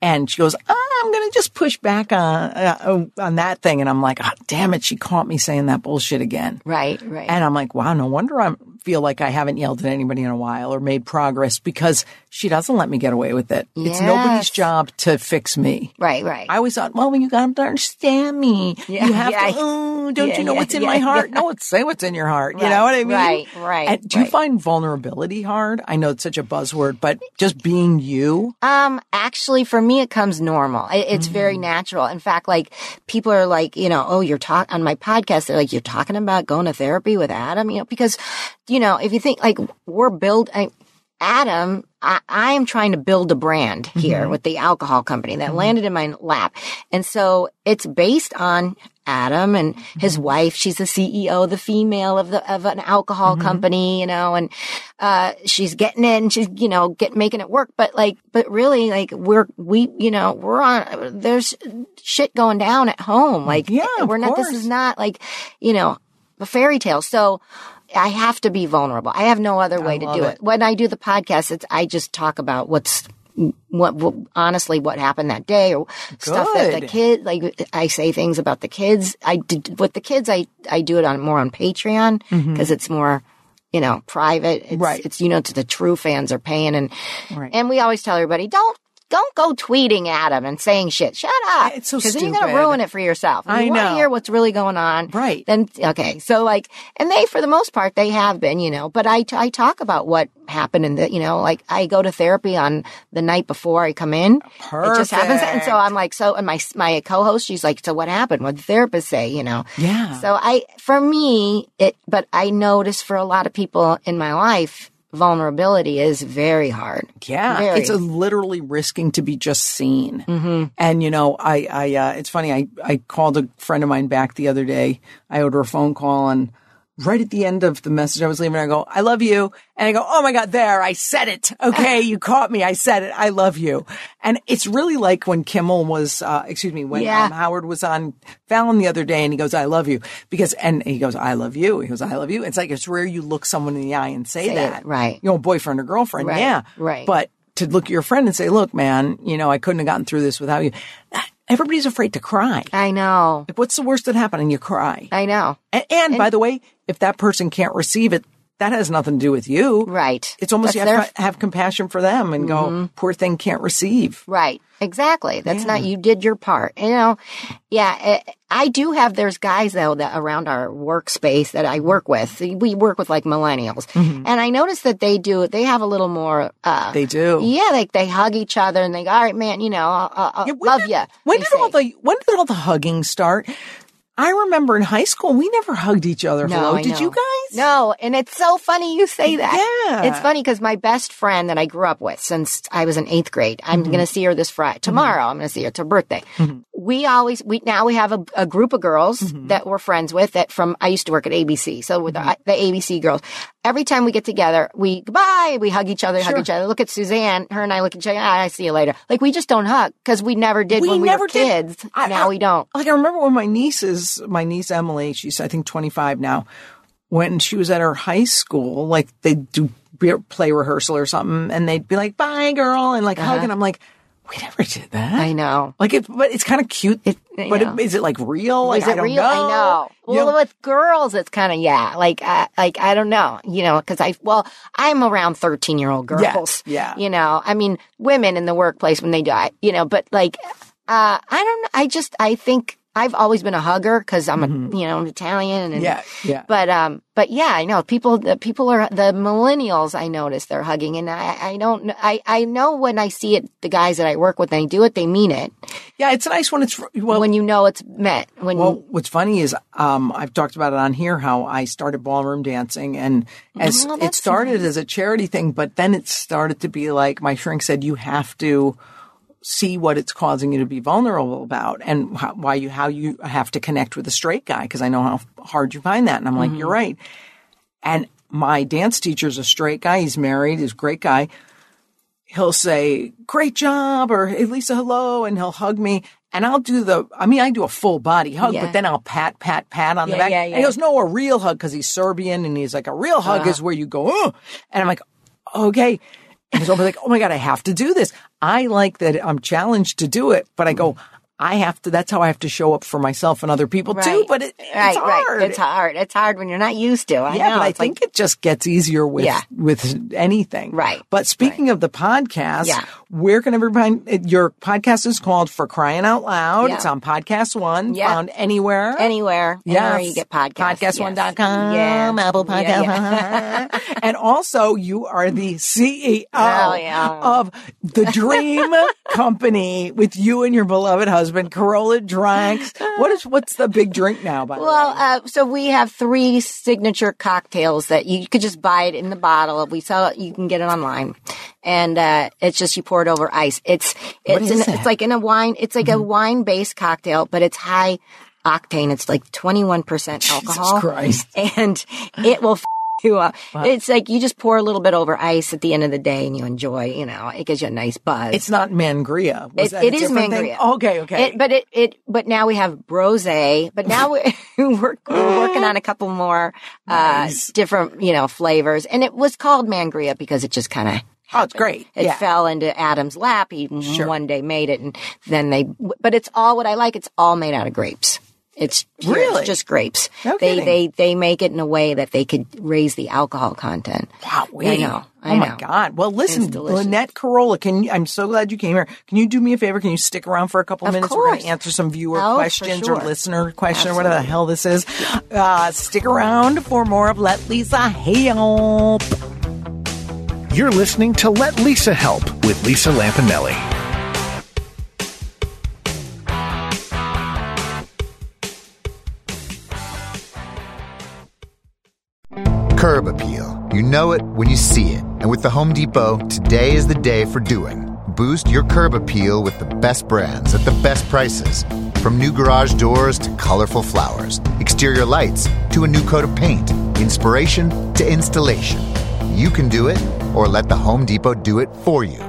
And she goes, ah, I'm going to just push back on, uh, on that thing. And I'm like, oh, damn it. She caught me saying that bullshit again. Right, right. And I'm like, wow, no wonder I feel like I haven't yelled at anybody in a while or made progress because she doesn't let me get away with it. It's nobody's job to fix me. right, right. I always thought, well, you got to understand me. Yeah, you have yeah. to, oh, don't Yeah, you know what's in my heart? No, say what's in your heart. You know what I mean? right, right, And do you find vulnerability hard? I know it's such a buzzword, but just being you. Um, actually, for me, it comes normal. It, it's very Mm. natural. In fact, like people are like, you know, oh, you're talking on my podcast. They're like, you're talking about going to therapy with Adam, you know, because, you know, if you think like we're build, I, Adam, I, I am trying to build a brand here Mm-hmm. with the alcohol company that landed in my lap. And so it's based on Adam and his Mm-hmm. wife. She's the CEO, the female of the, of an alcohol Mm-hmm. company, you know, and, uh, she's getting it and she's, you know, get, making it work. But like, but really, like we're, we, you know, we're on, there's shit going down at home. Like, Yeah, we're not, this is not like, you know, a fairy tale. So, I have to be vulnerable. I have no other way to do it. it. When I do the podcast, it's I just talk about what's what, what honestly what happened that day or stuff that the Good. kid like I say things about the kids. I did with the kids I I do it on more on Patreon because it's more you know private. It's, Mm-hmm. Right. It's you know to the true fans are paying and Right. and we always tell everybody don't don't go tweeting at him and saying shit. Shut up. It's so Because then you're going to ruin it for yourself. If I you want know. to hear what's really going on. Right. Then, okay. So like, and they, for the most part, they have been, you know, but I, I talk about what happened in the, you know, like I go to therapy on the night before I come in. Perfect. It just happens. And so I'm like, so, and my, my co-host, she's like, so what happened? What did the therapist say, you know? Yeah. So I, for me, it, but I notice for a lot of people in my life, vulnerability is very hard. Yeah, Very. it's a literally risking to be just seen. Mm-hmm. And you know, I, I, uh, it's funny. I, I called a friend of mine back the other day. I owed her a phone call, and right at the end of the message I was leaving, I go, "I love you," and I go, "Oh my god, there, I said it. Okay, you caught me. I said it. I love you." And it's really like when Kimmel was, uh, excuse me, when Yeah. um, Howard was on Fallon the other day, and he goes, "I love you," because, and he goes, "I love you." He goes, "I love you." It's like it's rare you look someone in the eye and say, Say it, that, right. You know, boyfriend or girlfriend, Right, yeah, right. But to look at your friend and say, look, man, you know, I couldn't have gotten through this without you. Everybody's afraid to cry. I know. Like, what's the worst that happened? And you cry. I know. And, and, by the way, if that person can't receive it, that has nothing to do with you. Right. It's almost That's you have their- Mm-hmm. to have compassion for them and go, poor thing can't receive. Right. Exactly. That's not, you did your part. You know, yeah, eh, I do have, there's guys though that around our workspace that I work with. We work with like millennials. And I notice that they do, they have a little more, uh, They do. yeah, like they hug each other and they go, all right, man, you know, I'll, I'll, Yeah, love you. When did all the when did all the hugging start? I remember in high school we never hugged each other. No, hello, did you guys? No, and it's so funny you say that. Yeah. It's funny because my best friend that I grew up with since I was in eighth grade, I'm Mm-hmm. going to see her this Friday. Tomorrow, I'm going to see her. It's her birthday. We always we now we have a, a group of girls Mm-hmm. that we're friends with that from I used to work at ABC. So with the, the ABC girls, every time we get together, we goodbye, we hug each other, hug each other. Look at Suzanne, her and I look at each other. Ah, I see you later. Like we just don't hug because we never did We when we never were did. kids. I- now I- we don't. Like I remember when my nieces, my niece Emily, she's I think 25 now, when she was at her high school, like they'd do play rehearsal or something and they'd be like, bye girl, and like hug. And I'm like, we never did that. I know. Like it, but it's kind of cute. It- but yeah. it, is it like real? Like, Is it I real? know. I know. You Well, with girls, it's kind of yeah. Like, uh, like I don't know. You know, because I well, I'm around thirteen year old girls. yeah. You know, I mean, women in the workplace when they die. You know, but like, uh, I don't know. I just I think I've always been a hugger because I'm a you know I'm Italian and Mm-hmm. Yeah, yeah. But um, but yeah, I know people. The people are the millennials. I notice they're hugging, and I I don't. I I know when I see it. The guys that I work with, they do it. They mean it. yeah, it's nice when it's well. when you know it's meant. When Well, what's funny is um, I've talked about it on here how I started ballroom dancing, and as Oh, it started as a charity thing, but then it started to be like my shrink said, you have to see what it's causing you to be vulnerable about, and how, why you how you have to connect with a straight guy because I know how hard you find that, and I'm like, Mm-hmm. you're right. And my dance teacher's a straight guy. He's married. He's a great guy. He'll say, great job, or hey, Lisa, hello, and he'll hug me. And I'll do the, I mean, I do a full body hug, Yeah. but then I'll pat, pat, pat on the back. yeah, And he goes, no, a real hug, because he's Serbian. And he's like, a real hug Uh-huh. is where you go, oh. And I'm like, okay. And always like, oh my God, I have to do this. I like that I'm challenged to do it, but I go, I have to, that's how I have to show up for myself and other people too. But it, right, it's hard. right. It's hard. It's hard when you're not used to. I Yeah, know. but I It's like- think it just gets easier with Yeah. with anything. Right. But speaking of the podcast, Yeah. where can everybody? Your podcast is called "For Crying Out Loud." Yeah. It's on Podcast One. Yeah. Found anywhere. anywhere. Yes. Anywhere you get podcasts. Podcast1.com, Yeah. Apple Yeah, Podcast. yeah. and also, you are the CEO Oh, yeah. of the Dream Company with you and your beloved husband, Carolla Drinks. What is what's the big drink now? By the Well, way? uh, so we have three signature cocktails that you could just buy it in the bottle. We sell it. You can get it online, and uh, it's just you pour it over ice. It's it's is in. Mm-hmm. it's like in a wine. It's like a wine based cocktail, but it's high octane. It's like twenty one percent alcohol. Christ. and it will. F- you up. It's like you just pour a little bit over ice at the end of the day, and you enjoy. You know, it gives you a nice buzz. It's not mangria. Was It, that it is different thing? mangria. Okay, okay. It, but it, it, but now we have brose. But now we're, we're, we're working on a couple more, uh, different, you know, flavors. And it was called mangria because it just kind of, oh, it's great. it yeah. fell into Adam's lap. He one day made it and then they, but it's all what I like. It's all made out of grapes. It's pure, it's Really? just grapes. No they, kidding. they, they make it in a way that they could raise the alcohol content. Wow, I know. I oh my know. God. Well, listen, It's delicious. Lynette Carolla, can you, I'm so glad you came here. Can you do me a favor? Can you stick around for a couple Of minutes? We're going to answer some viewer Oh, for questions or listener question or whatever the hell this is. Uh, stick around for more of Let Lisa Help. You're listening to Let Lisa Help with Lisa Lampanelli. Curb appeal. You know it when you see it. And with the Home Depot, today is the day for doing. Boost your curb appeal with the best brands at the best prices. From new garage doors to colorful flowers, exterior lights to a new coat of paint, inspiration to installation. You can do it or let the Home Depot do it for you.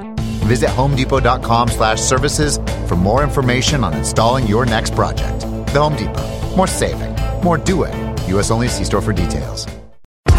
Visit homedepot.com slash services for more information on installing your next project. The Home Depot. More saving. More doing. U.S. only see store for details.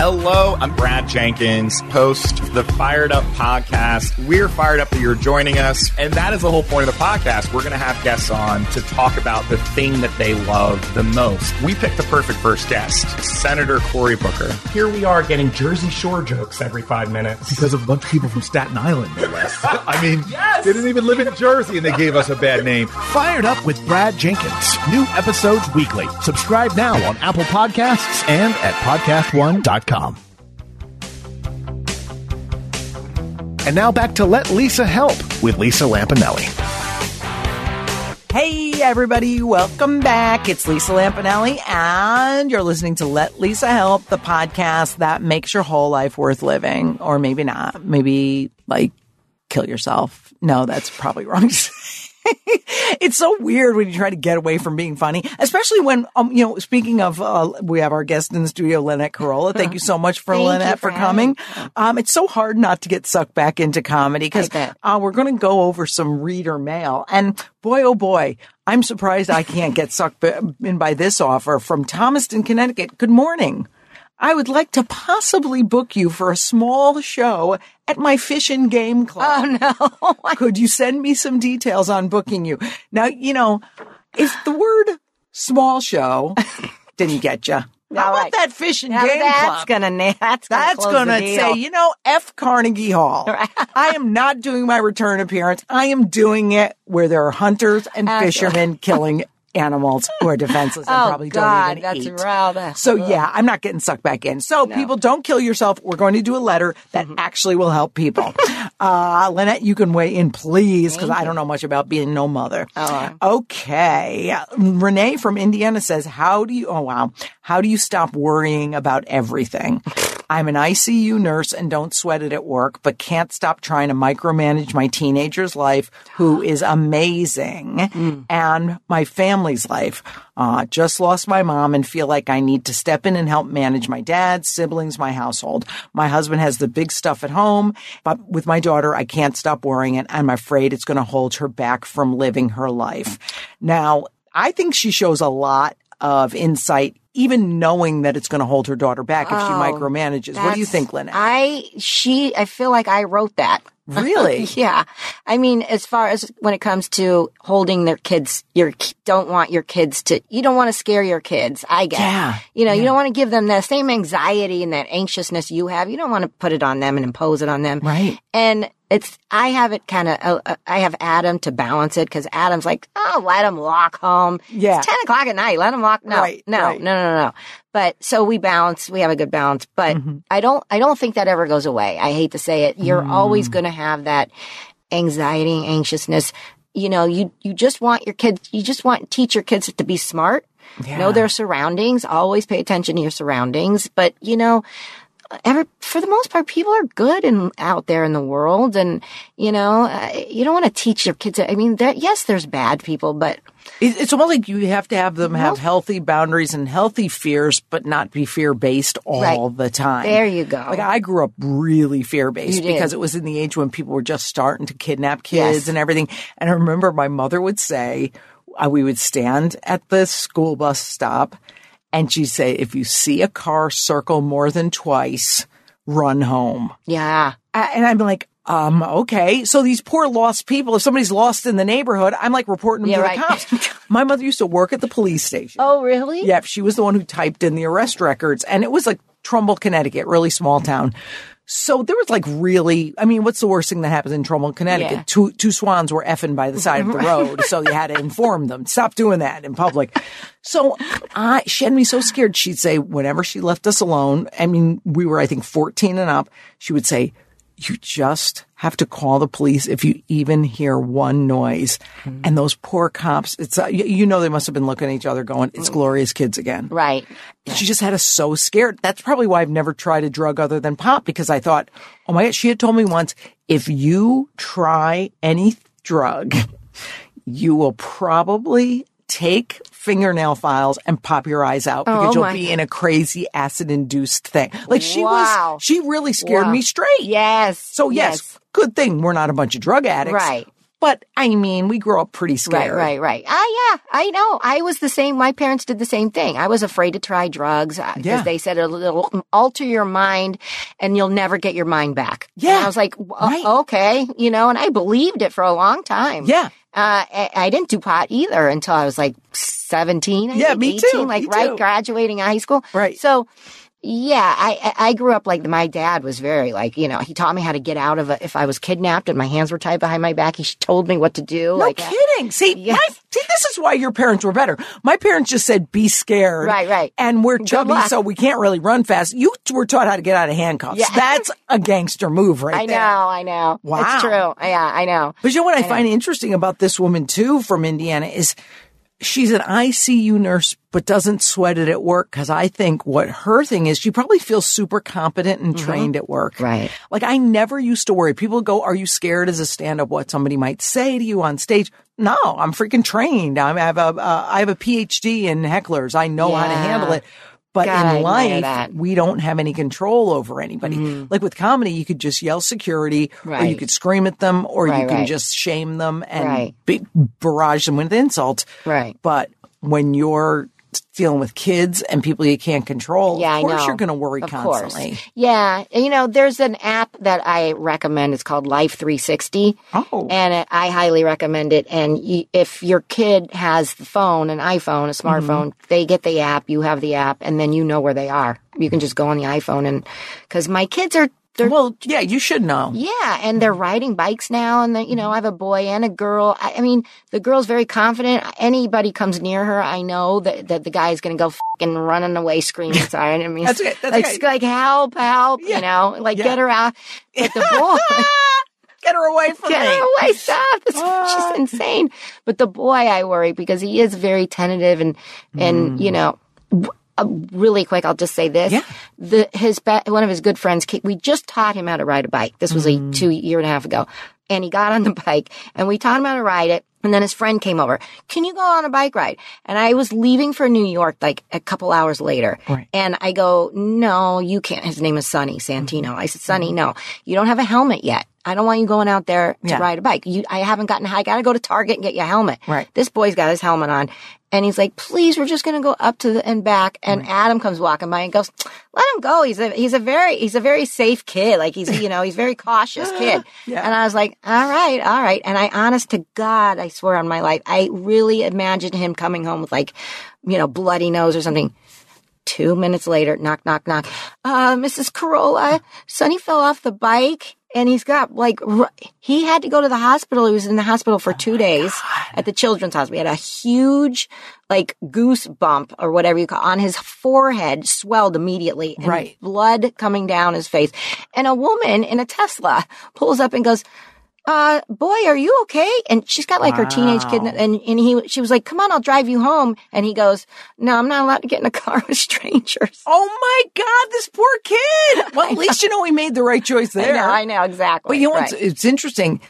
Hello, I'm Brad Jenkins, host of the Fired Up podcast. We're fired up that you're joining us, and that is the whole point of the podcast. We're going to have guests on to talk about the thing that they love the most. We picked the perfect first guest, Senator Cory Booker. Here we are getting Jersey Shore jokes every five minutes. because of a bunch of people from Staten Island, no less. I mean, they didn't even live in Jersey and they gave us a bad name. Fired Up with Brad Jenkins. New episodes weekly. Subscribe now on Apple Podcasts and at And now back to Let Lisa Help with Lisa Lampanelli. Hey, everybody, welcome back. It's Lisa Lampanelli, and you're listening to Let Lisa Help, the podcast that makes your whole life worth living, or maybe not. Maybe like kill yourself. No, that's probably wrong. it's so weird when you try to get away from being funny, especially when, um, you know, speaking of, uh, we have our guest in the studio, Lynette Carolla. Thank you so much for Thank Lynette for, for coming. Um, it's so hard not to get sucked back into comedy because uh, we're going to go over some reader mail and boy, oh boy, I'm surprised I can't get sucked b- in by this offer from Thomaston, Connecticut. Good morning. I would like to possibly book you for a small show at my fish and game club. Oh no. Oh, Could you send me some details on booking you? Now, you know, if the word small show didn't get you, how about right. that fish and Now game that's club? gonna na- that's gonna That's close going the to deal. say, you know, F Carnegie Hall. I am not doing my return appearance. I am doing it where there are hunters and Absolutely. fishermen killing animals who are defenseless and oh probably God, don't even that's eat. rather. So yeah, I'm not getting sucked back in. So people don't kill yourself. We're going to do a letter that Mm-hmm. actually will help people. uh, Lynette, you can weigh in, please, because I don't know much about being no mother. Oh. Okay. Renee from Indiana says, how do you, oh wow, how do you stop worrying about everything? I'm an ICU nurse and don't sweat it at work, but can't stop trying to micromanage my teenager's life, who is amazing, and my family's life. Uh, just lost my mom and feel like I need to step in and help manage my dad, siblings, my household. My husband has the big stuff at home, but with my daughter, I can't stop worrying and I'm afraid it's going to hold her back from living her life. Now, I think she shows a lot of insight, even knowing that it's going to hold her daughter back if she oh, micromanages. What do you think, Lynette? I she I feel like I wrote that. Really? yeah. I mean, as far as when it comes to holding their kids, you don't want your kids to, you don't want to scare your kids. I get. Yeah. You know, you don't want to give them that same anxiety and that anxiousness you have. You don't want to put it on them and impose it on them. Right. And it's, I have it kind of, uh, uh, I have Adam to balance it because Adam's like, oh, let him walk home. Yeah. It's 10 o'clock at night. Let him walk. No, Right, no, right. no, no, no, no. But so we balance, we have a good balance, but Mm-hmm. I don't, I don't think that ever goes away. I hate to say it. You're always Mm. going to have that anxiety, anxiousness. You know, you, you just want your kids, you just want teach your kids to be smart, know their surroundings, always pay attention to your surroundings. But, you know, for the most part, people are good and out there in the world. And, you know, uh, you don't want to teach your kids. I mean, yes, there's bad people, but It's almost like you have to have them have healthy boundaries and healthy fears, but not be fear based all Right. the time. There you go. Like I grew up really fear based because it was in the age when people were just starting to kidnap kids Yes. and everything. And I remember my mother would say, uh, we would stand at the school bus stop and she'd say, if you see a car circle more than twice, run home. yeah. And I'm like, um, okay. So these poor lost people, if somebody's lost in the neighborhood, I'm like reporting them Yeah, to right. the cops. My mother used to work at the police station. Oh, really? Yep, she was the one who typed in the arrest records, and it was like Trumbull, Connecticut, really small town. So there was like really, I mean, what's the worst thing that happens in Trumbull, Connecticut? Yeah. Two two swans were effing by the side of the road, so you had to inform them. Stop doing that in public. So I, she had me so scared. She'd say whenever she left us alone, I mean, we were I think fourteen and up. She would say, "You just have to call the police if you even hear one noise." And those poor cops, it's uh, you, you know they must have been looking at each other, going, "It's glorious kids again." Right. She just had us so scared. That's probably why I've never tried a drug other than pop because I thought, oh my God, she had told me once, if you try any drug, you will probably take fingernail files and pop your eyes out because Oh you'll my be in a crazy acid induced thing. Like she Wow. was, she really scared Wow. me straight. Yes. So yes, good thing we're not a bunch of drug addicts. Right. But I mean, we grow up pretty scared. right, right. right. Ah, yeah, I know. I was the same. My parents did the same thing. I was afraid to try drugs because Yeah. they said it'll alter your mind and you'll never get your mind back. Yeah. And I was like, Right. okay, you know, and I believed it for a long time. Yeah. Uh, I, I didn't do pot either until I was like 17. I Yeah, think, me 18, too, Like me right too. graduating high school. Right. So, yeah, I, I I grew up like my dad was very like, you know, he taught me how to get out of it if I was kidnapped and my hands were tied behind my back. He told me what to do. No like, uh, kidding. See, my, see, this is why your parents were better. My parents just said, be scared. Right, right. And we're chubby, so we can't really run fast. You were taught how to get out of handcuffs. Yeah. That's a gangster move right I there. know, I know. Wow. It's true. Yeah, I know. But you know what I, find interesting about this woman too from Indiana is she's an ICU nurse, but doesn't sweat it at work. Cause I think what her thing is, she probably feels super competent and trained at work. Right. Like I never used to worry. People go, are you scared as a stand up what somebody might say to you on stage? No, I'm freaking trained. I'm- I have a, uh, I have a PhD in hecklers. I know how to handle it. But God, in life. Mm-hmm. we don't have any control over anybody. Like with comedy, you could just yell security, or you could scream at them, or you can right. just shame them and Right. be, barrage them with insults. Right. But when you're dealing with kids and people you can't control, Yeah, of course you're going to worry Of constantly. Course. Yeah. You know, there's an app that I recommend. It's called Life 360. Oh. And it, I highly recommend it. And you, if your kid has the phone, an iPhone, a smartphone, Mm-hmm. they get the app, you have the app, and then you know where they are. You can just go on the iPhone and, cause my kids are, they're Well, yeah, you should know. yeah, and they're riding bikes now, and they, you know, I have a boy and a girl. I, I mean, the girl's very confident. Anybody comes near her, I know that, that the guy's going to go fucking running away, screaming. Sorry, I mean, That's okay, that's like, like help, help, you know, like Yeah. get her out. But the boy, Get her away from get me. her away, stop! This, ah. she's insane. But the boy, I worry because he is very tentative and and you mm. know. Uh, really quick, I'll just say this: Yeah. the his one of his good friends, we just taught him how to ride a bike. This was a two year and a half ago, and he got on the bike, and we taught him how to ride it. And then his friend came over. Can you go on a bike ride? And I was leaving for New York like a couple hours later. Right. And I go, no, you can't. His name is Sonny Santino. I said, Sonny, no, you don't have a helmet yet. I don't want you going out there to Yeah. ride a bike. You, I haven't gotten, I got to go to Target and get you a helmet. Right. This boy's got his helmet on and he's like, please, we're just going to go up to the and back. And Adam comes walking by and goes, let him go. He's a, he's a very, he's a very safe kid. Like he's, you know, he's very cautious kid. Yeah. And I was like, all right, all right. And I, honest to God, I swear on my life, I really imagined him coming home with like, you know, bloody nose or something. Two minutes later, knock, knock, knock. Uh, Mrs. Carolla, Sonny fell off the bike and he's got like, r- he had to go to the hospital. He was in the hospital Oh for two days at the children's hospital. He had a huge, like, goose bump or whatever you call on his forehead, swelled immediately. And Right. Blood coming down his face. And a woman in a Tesla pulls up and goes, uh, boy, are you okay? And she's got like her teenage kid, and and he, she was like, "Come on, I'll drive you home." And he goes, "No, I'm not allowed to get in a car with strangers." Oh my God, this poor kid. Well, at least you know he made the right choice there. I know, I know exactly. But you know Right. it's interesting.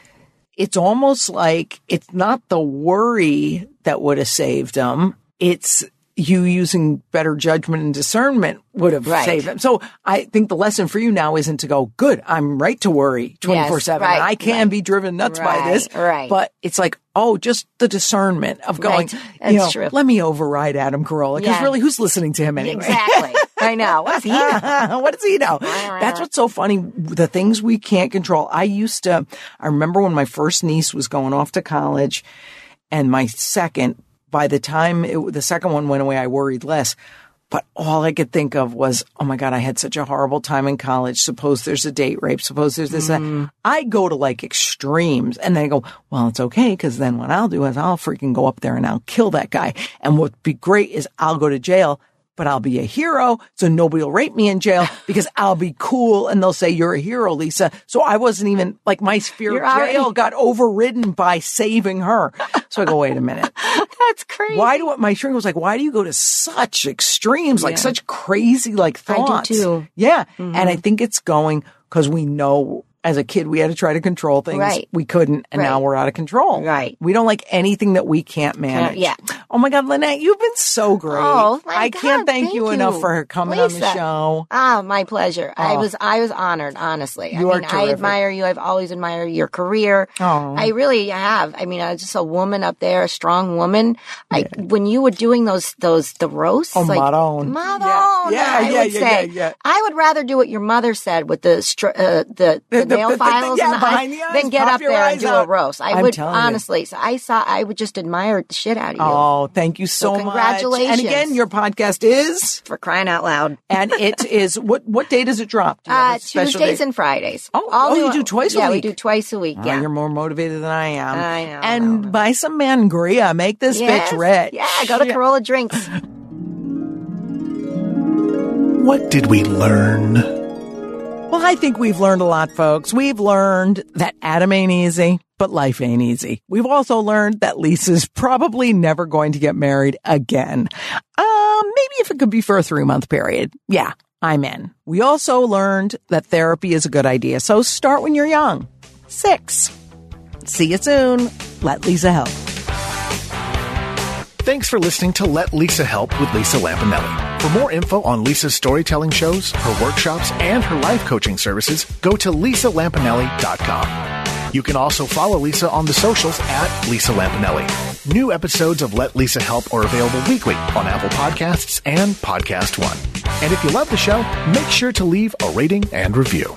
It's almost like it's not the worry that would have saved him. It's you using better judgment and discernment would have Right. saved him. So I think the lesson for you now isn't to go, good, I'm right to worry 24 7. right, I can right. be driven nuts by this. Right. But it's like, oh, just the discernment of going, you That's know, true. let me override Adam Carolla. Because Yeah. really, who's listening to him anyway? exactly. I know. What's he? know? what does he know? That's what's so funny. The things we can't control. I used to, I remember when my first niece was going off to college and my second, by the time it, the second one went away, I worried less. But all I could think of was, oh my God, I had such a horrible time in college. Suppose there's a date rape. Suppose there's this. Mm. I go to like extremes and then I go, well, it's okay. Cause then what I'll do is I'll freaking go up there and I'll kill that guy. And what'd be great is I'll go to jail but I'll be a hero. So nobody will rape me in jail because I'll be cool and they'll say you're a hero, Lisa. So I wasn't even like my fear You're of already- got overridden by saving her. So I go, wait a minute. That's crazy. Why do my shrink was like, why do you go to such extremes, like such crazy like thoughts? I do too. Mm-hmm. Yeah. And I think it's going because we know as a kid we had to try to control things. Right. We couldn't and now we're out of control. Right. We don't like anything that we can't manage. yeah. Oh my God, Lynette, you've been so great. Oh, my I can't thank, thank you, enough for coming on the show. Ah, my pleasure. I Oh. was I was honored, honestly. You I are mean, I admire you. I've always admired your career. Oh. I really have. I mean, I was just a woman up there, a strong woman. I when you were doing those those the roasts, Oh, like Maron. Maron, Yeah, yeah, I yeah, would yeah, say, yeah, yeah. I would rather do what your mother said with the str- uh, the, the, The- the- nail the- the- files yeah, and the eyes, the eyes, than get up there and do out. a roast. I I'm would you. honestly. So I saw. I would just admire the shit out of you Oh, thank you so, much. congratulations. And again, your podcast is, for crying out loud. and it is what what day does it drop? Uh, Tuesdays date? and Fridays. Oh, All oh, new- you do twice a yeah, week? we do twice a week. Oh, Yeah. you're more motivated than I am. I know, And no, buy some Mangria. Make this Yes. bitch rich. Yeah, go to Carolla Drinks. What did we learn? Well, I think we've learned a lot, folks. We've learned that Adam ain't easy, but life ain't easy. We've also learned that Lisa's probably never going to get married again. Um, maybe if it could be for a three month period. Yeah, I'm in. We also learned that therapy is a good idea, so start when you're young. Six. See you soon. Let Lisa help. Thanks for listening to Let Lisa Help with Lisa Lampanelli. For more info on Lisa's storytelling shows, her workshops, and her life coaching services, go to lisalampanelli.com. You can also follow Lisa on the socials at Lisa Lampanelli. New episodes of Let Lisa Help are available weekly on Apple Podcasts and Podcast One. And if you love the show, make sure to leave a rating and review.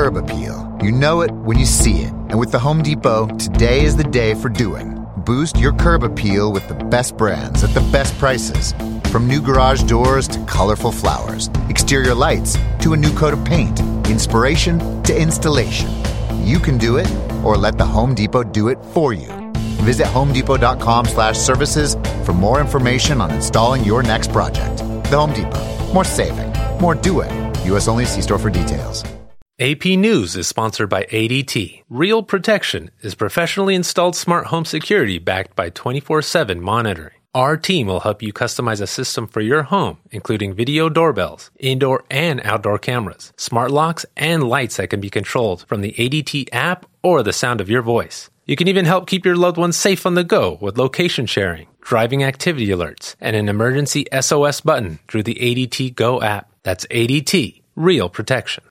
Curb appeal. You know it when you see it. And with the Home Depot, today is the day for doing. Boost your curb appeal with the best brands at the best prices. From new garage doors to colorful flowers, exterior lights to a new coat of paint, inspiration to installation. You can do it, or let the Home Depot do it for you. Visit homedepot.com slash services for more information on installing your next project. The Home Depot. More saving. More doing. U.S. only see store for details. AP News is sponsored by ADT. Real Protection is professionally installed smart home security backed by 24 7 monitoring. Our team will help you customize a system for your home, including video doorbells, indoor and outdoor cameras, smart locks, and lights that can be controlled from the ADT app or the sound of your voice. You can even help keep your loved ones safe on the go with location sharing, driving activity alerts, and an emergency SOS button through the ADT Go app. That's ADT, real protection.